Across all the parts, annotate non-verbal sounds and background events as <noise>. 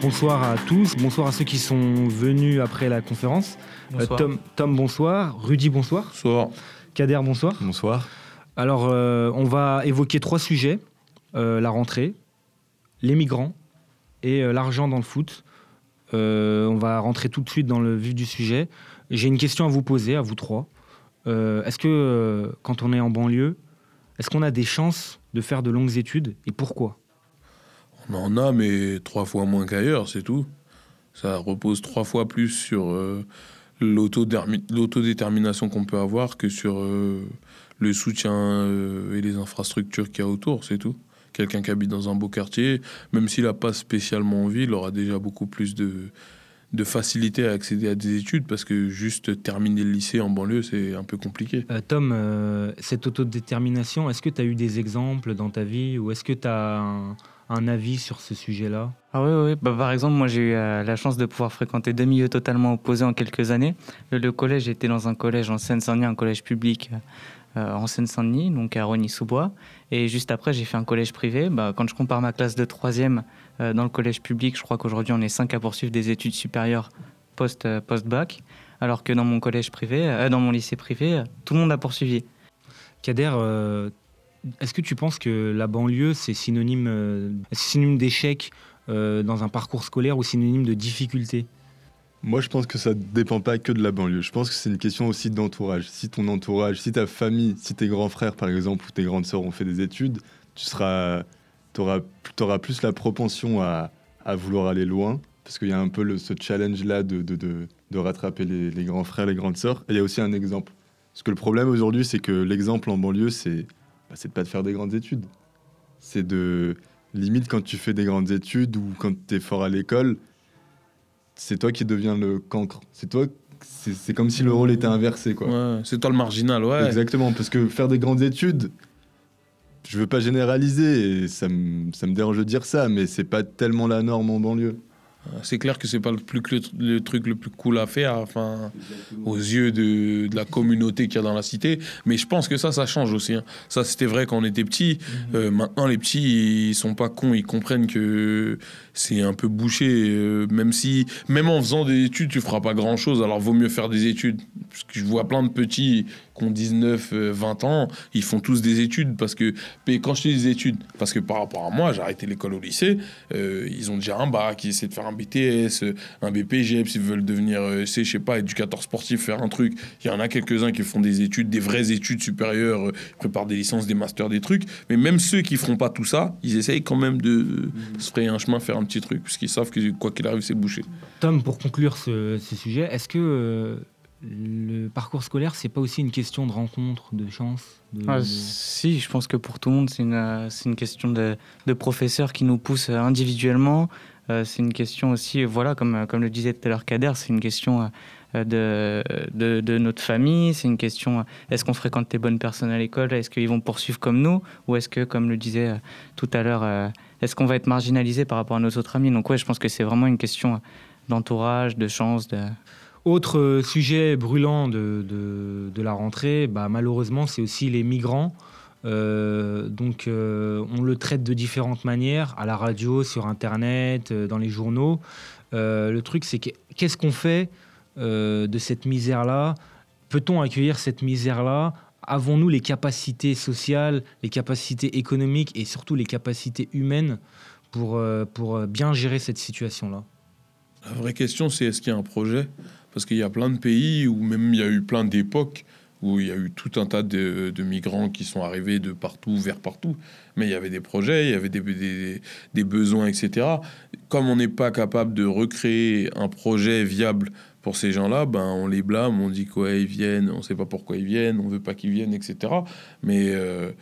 Bonsoir à tous, bonsoir à ceux qui sont venus après la conférence. Euh, Tom, Tom, bonsoir. Rudy, bonsoir. Bonsoir. Kader, bonsoir. Bonsoir. Alors, euh, on va évoquer trois sujets euh, la rentrée, les migrants et l'argent dans le foot. on va rentrer tout de suite dans le vif du sujet. J'ai une question à vous poser, à vous trois. est-ce que quand on est en banlieue, est-ce qu'on a des chances de faire de longues études et pourquoi? On en a, mais trois fois moins qu'ailleurs, c'est tout. Ça repose trois fois plus sur euh, l'autodétermination qu'on peut avoir que sur euh, le soutien euh, et les infrastructures qu'il y a autour, c'est tout. Quelqu'un qui habite dans un beau quartier, même s'il n'a pas spécialement envie, il aura déjà beaucoup plus de, de facilité à accéder à des études parce que juste terminer le lycée en banlieue, c'est un peu compliqué. Tom, cette autodétermination, est-ce que tu as eu des exemples dans ta vie ou est-ce que tu as un, avis sur ce sujet-là ah oui, oui. Bah, par exemple, moi j'ai eu euh, la chance de pouvoir fréquenter deux milieux totalement opposés en quelques années. Le, collège, j'étais dans un collège en Seine-Saint-Denis, un collège public en Seine-Saint-Denis, donc à Rogny-sous-Bois. Et juste après, j'ai fait un collège privé. Bah, quand je compare ma classe de troisième euh, dans le collège public, je crois qu'aujourd'hui, on est cinq à poursuivre des études supérieures post, euh, post-bac, alors que dans mon collège privé, euh, dans mon lycée privé, tout le monde a poursuivi. Kader, est-ce que tu penses que la banlieue, c'est synonyme, synonyme d'échec dans un parcours scolaire ou synonyme de difficulté? Moi, je pense que ça ne dépend pas que de la banlieue. Je pense que c'est une question aussi d'entourage. Si ton entourage, si ta famille, si tes grands frères, par exemple, ou tes grandes sœurs ont fait des études, tu seras, auras, plus la propension à, à, vouloir aller loin, parce qu'il y a un peu ce challenge-là de, de, de, de, rattraper les, les, grands frères, les grandes sœurs. Et il y a aussi un exemple. Parce que le problème aujourd'hui, c'est que l'exemple en banlieue, c'est bah, de pas de faire des grandes études. C'est de limite quand tu fais des grandes études ou quand tu es fort à l'école, c'est toi qui deviens le cancre. C'est toi c'est comme si le rôle était inversé quoi. Ouais, c'est toi le marginal, ouais. Exactement, parce que faire des grandes études, je veux pas généraliser, et ça me, ça me dérange de dire ça, mais c'est pas tellement la norme en banlieue. C'est clair que c'est pas le, plus, le, truc le plus cool à faire, enfin, aux yeux de, de la communauté qu'il y a dans la cité. Mais je pense que ça, ça change aussi. Hein. Ça, c'était vrai quand on était petit. Mhm. Euh, maintenant, les petits, ils sont pas cons, ils comprennent que c'est un peu bouché. Euh, même si, même en faisant des études, tu feras pas grand chose. Alors, vaut mieux faire des études. Parce que je vois plein de petits qui ont 19, 20 euh, ans, ils font tous des études parce que, quand je dis des études, parce que par rapport à moi, j'ai arrêté l'école au lycée, euh, ils ont déjà un bac, ils essaient de faire un BTS, euh, un BPG, s'ils veulent devenir, je sais pas, éducateur sportif, faire un truc. Il y en a quelques-uns qui font des études, des vraies études supérieures, préparent des licences, des masters, des trucs. Mais même ceux qui feront pas tout ça, ils essayent quand même de mmh. se frayer un chemin, faire un petit truc, puisqu'ils savent que quoi qu'il arrive, c'est bouché. Tom, pour conclure ce, ce sujet, est-ce que le parcours scolaire, c'est pas aussi une question de rencontre, de chance ah, Si, je pense que pour tout le monde, c'est une, euh, une, question de, de, professeurs qui nous poussent individuellement. Euh, c'est une question aussi, voilà, comme, comme le disait tout à l'heure Kader, c'est une question euh, de, de, de, notre famille, c'est une question, est-ce qu'on fréquente les bonnes personnes à l'école, est-ce qu'ils vont poursuivre comme nous, ou est-ce que, comme le disait tout à l'heure, est-ce qu'on va être marginalisé par rapport à nos autres amis? Donc ouais, je pense que c'est vraiment une question d'entourage, de chance, de... Autre sujet brûlant de, de, la rentrée, bah, malheureusement, c'est aussi les migrants. Euh, donc, euh, on le traite de différentes manières, à la radio, sur Internet, euh, dans les journaux. le truc, c'est qu'est-ce qu'on fait de cette misère-là? Peut-on accueillir cette misère-là? Avons-nous les capacités sociales, les capacités économiques et surtout les capacités humaines pour, pour bien gérer cette situation-là? La vraie question, c'est est-ce qu'il y a un projet? Parce qu'il y a plein de pays où même il y a eu plein d'époques où il y a eu tout un tas de, migrants qui sont arrivés de partout vers partout. Mais il y avait des projets, il y avait des, besoins, etc. Comme on n'est pas capable de recréer un projet viable pour ces gens-là, ben on les blâme, on dit quoi ils viennent, on ne sait pas pourquoi ils viennent, on veut pas qu'ils viennent, etc. Mais euh,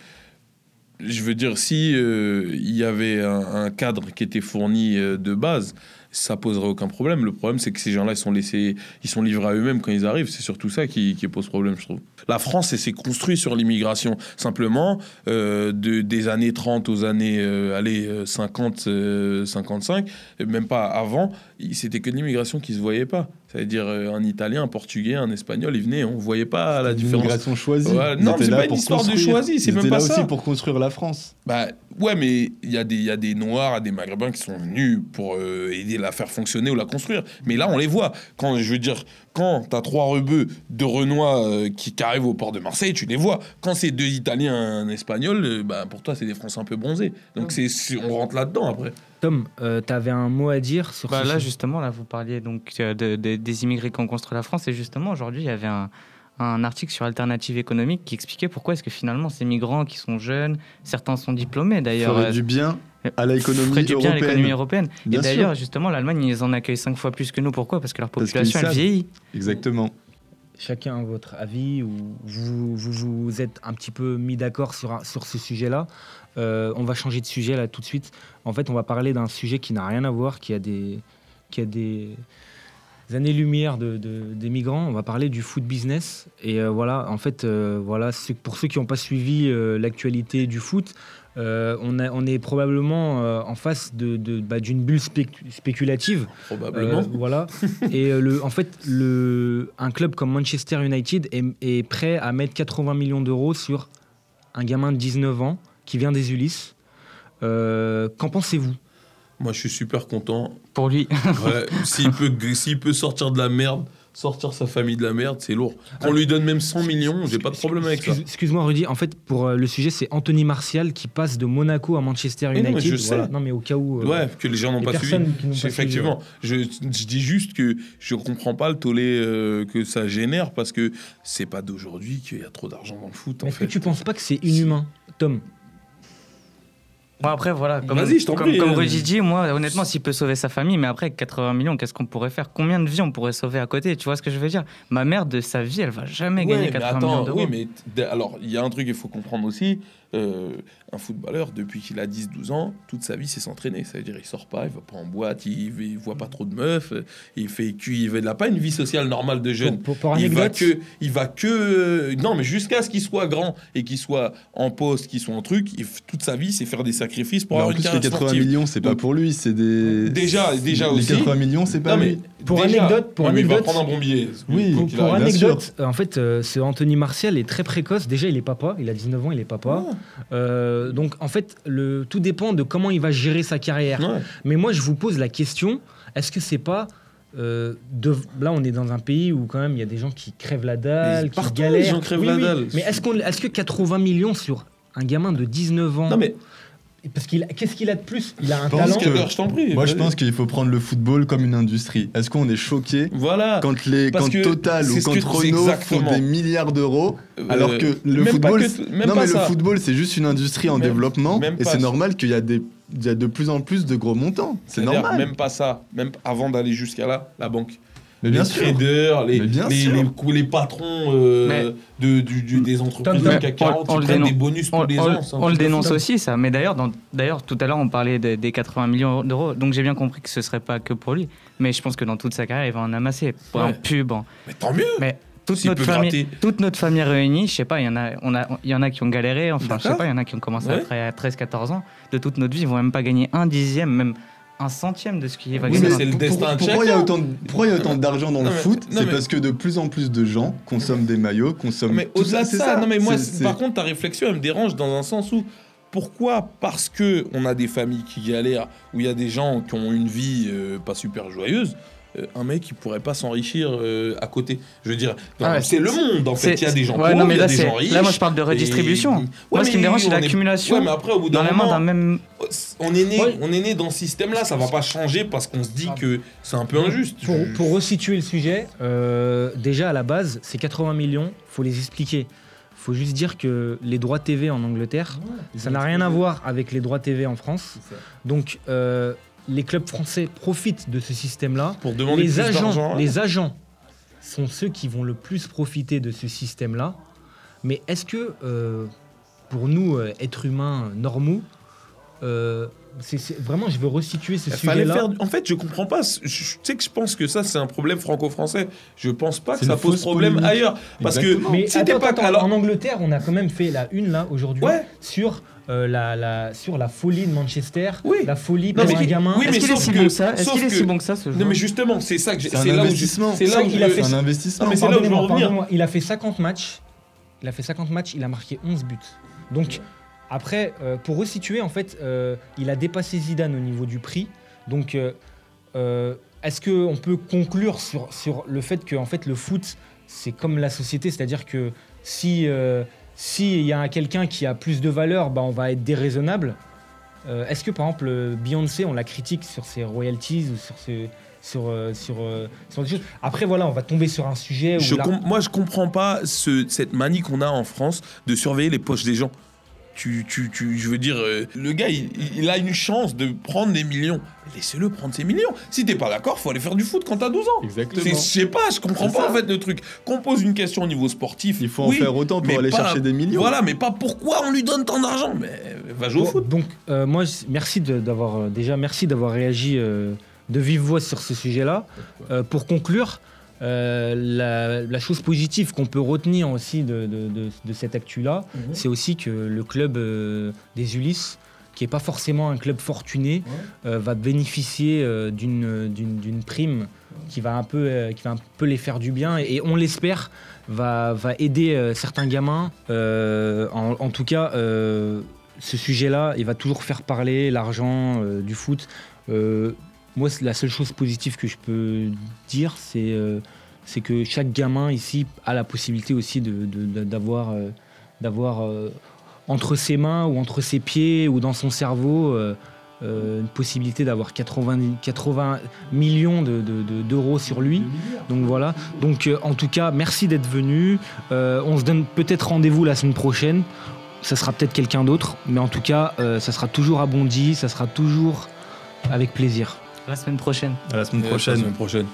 je veux dire, si euh, il y avait un, cadre qui était fourni euh, de base, ça poserait aucun problème. Le problème, c'est que ces gens-là, ils sont laissés, ils sont livrés à eux-mêmes quand ils arrivent. C'est surtout ça qui, pose problème, je trouve. La France, s'est construit sur l'immigration. Simplement, euh, de, des années 30 aux années allez, 50, euh, 55, même pas avant, c'était que l'immigration qui se voyait pas. C'est-à-dire euh, un Italien, un Portugais, un Espagnol, ils venaient, on voyait pas la différence. Immigration choisie. Ouais, Ils non, c'est pas une pour histoire de construire. choisi, c'est même pas là ça. aussi pour construire la France. Bah ouais, mais il y, a des- il y a des Noirs, des Maghrébins qui sont venus pour euh, aider la faire fonctionner ou la construire. Mais là, on les voit. Quand je veux dire, quand t'as trois rebeux de Renoir euh, qui, qui arrivent au port de Marseille, tu les vois. Quand c'est deux Italiens, un Espagnol, euh, bah pour toi, c'est des Français un peu bronzés. Donc c'est on rentre là-dedans après. Tom, tu avais un mot à dire sur Bah ce là, sujet justement, là, vous parliez donc euh, de, de- des immigrés qui ont construit la France. Et justement, aujourd'hui, il y avait un, un article sur Alternative économique qui expliquait pourquoi est-ce que finalement ces migrants qui sont jeunes, certains sont diplômés d'ailleurs, Ferait euh, du bien à l'économie feraient du bien à l'économie européenne. européenne. Bien et d'ailleurs, justement, l'Allemagne, ils en accueillent cinq fois plus que nous. Pourquoi? Parce que leur population, elle vieillit. Exactement. chacun votre avis ou vous vous, vous êtes un petit peu mis d'accord sur, sur ce sujet-là. Euh, on va changer de sujet là tout de suite. En fait, on va parler d'un sujet qui n'a rien à voir, qui a des, qui a des années-lumière de, de- des migrants. On va parler du foot business. Et euh, voilà, en fait, euh, voilà, pour ceux qui n'ont pas suivi euh, l'actualité du foot, on, a- on est probablement en face de- de- bah, d'une bulle spécu- spéculative. Probablement. Voilà. <laughs> Et le, en fait, le, un club comme Manchester United est, est prêt à mettre 80 millions d'euros sur un gamin de 19 ans qui vient des Ulysses. Qu'en pensez-vous? Moi, je suis super content. Pour lui, Ouais, <laughs> s'il peut, s'il peut sortir de la merde, sortir sa famille de la merde, c'est lourd. Qu'on lui donne même 100 millions, j'ai pas de problème avec ça. Excuse- Excuse-moi, Rudy. En fait, pour euh, le sujet, c'est Anthony Martial qui passe de Monaco à Manchester Mais non, mais United. je sais. Voilà. Non, mais au cas où. euh, Ouais, que les gens n'ont pas suivi. Effectivement, je, je dis juste que je comprends pas le tollé euh, que ça génère parce que c'est pas d'aujourd'hui qu'il y a trop d'argent dans le foot. Est-ce que tu penses pas que c'est inhumain, Tom? Bon, après, voilà, comme, Vas-y, je t'en comme, prie, comme euh. Rudy dit, moi, honnêtement, s'il peut sauver sa famille, mais après, 80 millions, qu'est-ce qu'on pourrait faire? Combien de vies on pourrait sauver à côté? Tu vois ce que je veux dire? Ma mère, de sa vie, elle va jamais Ouais, gagner mais 80 attends, millions d'euros. Oui, mais alors, il y a un truc qu'il faut comprendre aussi. Euh, un footballeur, depuis qu'il a 10-12 ans, toute sa vie, c'est s'entraîner. Ça veut dire il sort pas, il va pas en boîte, il, il voit pas trop de meufs, euh, il fait cu- il n'a pas une vie sociale normale de jeune. Pour, pour- pour il va anecdote, que, il va que, euh, non, mais jusqu'à ce qu'il soit grand et qu'il soit en poste, qu'il soit en truc, il toute sa vie, c'est faire des sacrifices pour Mais en avoir une plus, les carrière 80 sportive. millions, c'est pas pour lui, c'est des. déjà- déjà les aussi. 80 millions, c'est pas Non, mais lui. Pour déjà- anecdote- pour mais il va anecdote- prendre un bon billet. Oui, pour, pour anecdote, en fait, euh, ce Anthony Martial est très précoce. Déjà, il est papa. Il a 19 ans, il est papa. Euh, donc, en fait, le, tout dépend de comment il va gérer sa carrière. Ouais. Mais moi, je vous pose la question est-ce que c'est pas. euh, de, là, on est dans un pays où, quand même, il y a des gens qui crèvent la dalle, qui partout, galèrent. les gens crèvent la dalle. Mais est-ce, qu'on, est-ce que 80 millions sur un gamin de 19 ans. Non, mais Parce qu'il, qu'est-ce qu'il a de plus? Il a un talent. que- je t'en prie. Moi, je pense qu'il faut prendre le football comme une industrie. Est-ce qu'on est choqué Voilà. quand, les, quand Total ou quand Renault font des milliards d'euros Euh, alors que le même football, pas que- c'est- même non pas mais le football c'est juste une industrie en Même- développement même et c'est ça. normal qu'il y a des il y a de plus en plus de gros montants. C'est normal. Même pas ça. Même avant d'aller jusqu'à là, la banque. Mais bien les sûr. traders, les, bien les, sûr. les- les patrons euh, Mais- de, du- du- des entreprises du CAC on- 40 on qui le prennent dénonce. des bonus tous On, les on- ans. un on le dénonce aussi, ça. Mais d'ailleurs, tout à l'heure, on parlait des, des 80 millions d'euros. Donc j'ai bien compris que ce serait pas que pour lui. Mais je pense que dans toute sa carrière, il va en amasser. Pour un Ouais. pub. en- Mais tant mieux. Mais toute notre, famille, toute notre famille réunie, je sais pas, il y, en a, on a, il y en a qui ont galéré. Enfin, je sais pas, il y en a qui ont commencé à Ouais. travailler à 13-14 ans. De toute notre vie, ils vont même pas gagner un dixième, même un centième de ce qu'il va Oui, gagner. mais dans- c'est le destin de pourquoi il y a chacun. autant de, pourquoi il y a autant d'argent dans le foot? C'est parce que de plus en plus de gens consomment des maillots, consomment Mais tout au-delà de ça, non mais moi, par contre, ta réflexion, elle me dérange dans un sens où pourquoi Parce que on a des familles qui galèrent, où il y a des gens qui ont une vie euh, pas super joyeuse. Euh, un mec, il pourrait pas s'enrichir euh, à côté. Je veux dire, Ah ouais, c'est le monde en fait. Il y a des gens Ouais, pauvres, non, mais il y a là, des c'est- gens riches. là, moi, je parle de et- redistribution. Ouais, Moi, ce qui me dérange, c'est on est- l'accumulation mais après, au bout dans d'un moment, même. on est né, on est né dans ce système-là. Ça va pas changer parce qu'on se dit que c'est un peu injuste. Pour, Je- pour resituer le sujet, euh, déjà à la base, ces 80 millions, faut les expliquer. faut juste dire que les droits TV en Angleterre, ça n'a rien à voir avec les droits TV en France. Donc, euh, les clubs français profitent de ce système-là. Pour demander Les plus agents, d'argent. les agents sont ceux qui vont le plus profiter de ce système-là. Mais est-ce que, euh, pour nous, euh, êtres humains normaux, euh, c'est c'est- vraiment, je veux resituer ce sujet-là. faire. En fait, je comprends pas. Je, je- tu sais que je pense que ça, c'est un problème franco-français. Je pense pas que ça pose problème polémique. ailleurs. Parce Exactement. Mais que si t'es attends, pas. attends, alors, en Angleterre, on a quand même fait la une là aujourd'hui Ouais. sur euh, la, la sur la folie de Manchester, Oui. la folie Non, pour mais un gamin. oui, Est-ce mais qu'il est sauf si que- bon que ça? Est-ce qu'il est que- si bon que ça ce non, mais justement, c'est ça que j'ai- C'est un c'est là où je- investissement. C'est là où il a fait C'est un ça. investissement. Non, mais c'est là où je veux revenir. Il a fait 50 matchs. Il a fait 50 matchs, il a marqué 11 buts. Donc après, euh, pour resituer, en fait, euh, il a dépassé Zidane au niveau du prix. Donc euh, est-ce qu'on peut conclure sur, sur le fait que en fait, le foot, c'est comme la société, c'est-à-dire que si s'il y a quelqu'un qui a plus de valeur, bah, on va être déraisonnable. Est-ce que par exemple Beyoncé, on la critique sur ses royalties ou sur ses sur, sur, sur des choses? Après, voilà, on va tomber sur un sujet où Je là- moi, je comprends pas ce- cette manie qu'on a en France de surveiller les poches des gens. Tu, tu, tu- je veux dire, euh, le gars, il, il a une chance de prendre des millions. Laissez-le prendre ses millions. Si t'es pas d'accord, faut aller faire du foot quand t'as 12 ans. Exactement. C'est- Je sais pas, je comprends pas ça. en fait le truc. Qu'on pose une question au niveau sportif. Il faut en faire autant pour aller pas- chercher des millions. Voilà, mais pas pourquoi on lui donne tant d'argent. Mais va jouer au Bon, foot. Donc, euh, moi, merci d'avoir euh, déjà merci d'avoir réagi euh, de vive voix sur ce sujet-là. Euh, pour conclure, euh, la, la chose positive qu'on peut retenir aussi de, de- de- de cette actu-là, Mhm. c'est aussi que le club euh, des Ulysses, qui n'est pas forcément un club fortuné, euh, va bénéficier d'une prime qui va, un peu, qui va un peu les faire du bien et, et on l'espère va, va aider certains gamins. En, en tout cas, ce sujet-là, il va toujours faire parler l'argent du foot. Moi, la seule chose positive que je peux dire, c'est euh, que chaque gamin ici a la possibilité aussi d'avoir euh, euh, entre ses mains ou entre ses pieds ou dans son cerveau une possibilité d'avoir 80, 80 millions de- de- de- d'euros sur lui. Donc voilà. Donc en tout cas, merci d'être venu. On se donne peut-être rendez-vous la semaine prochaine. Ça sera peut-être quelqu'un d'autre, mais en tout cas, ça sera toujours abondi, ça sera toujours avec plaisir. La semaine prochaine. À la semaine Et à la prochaine. semaine prochaine.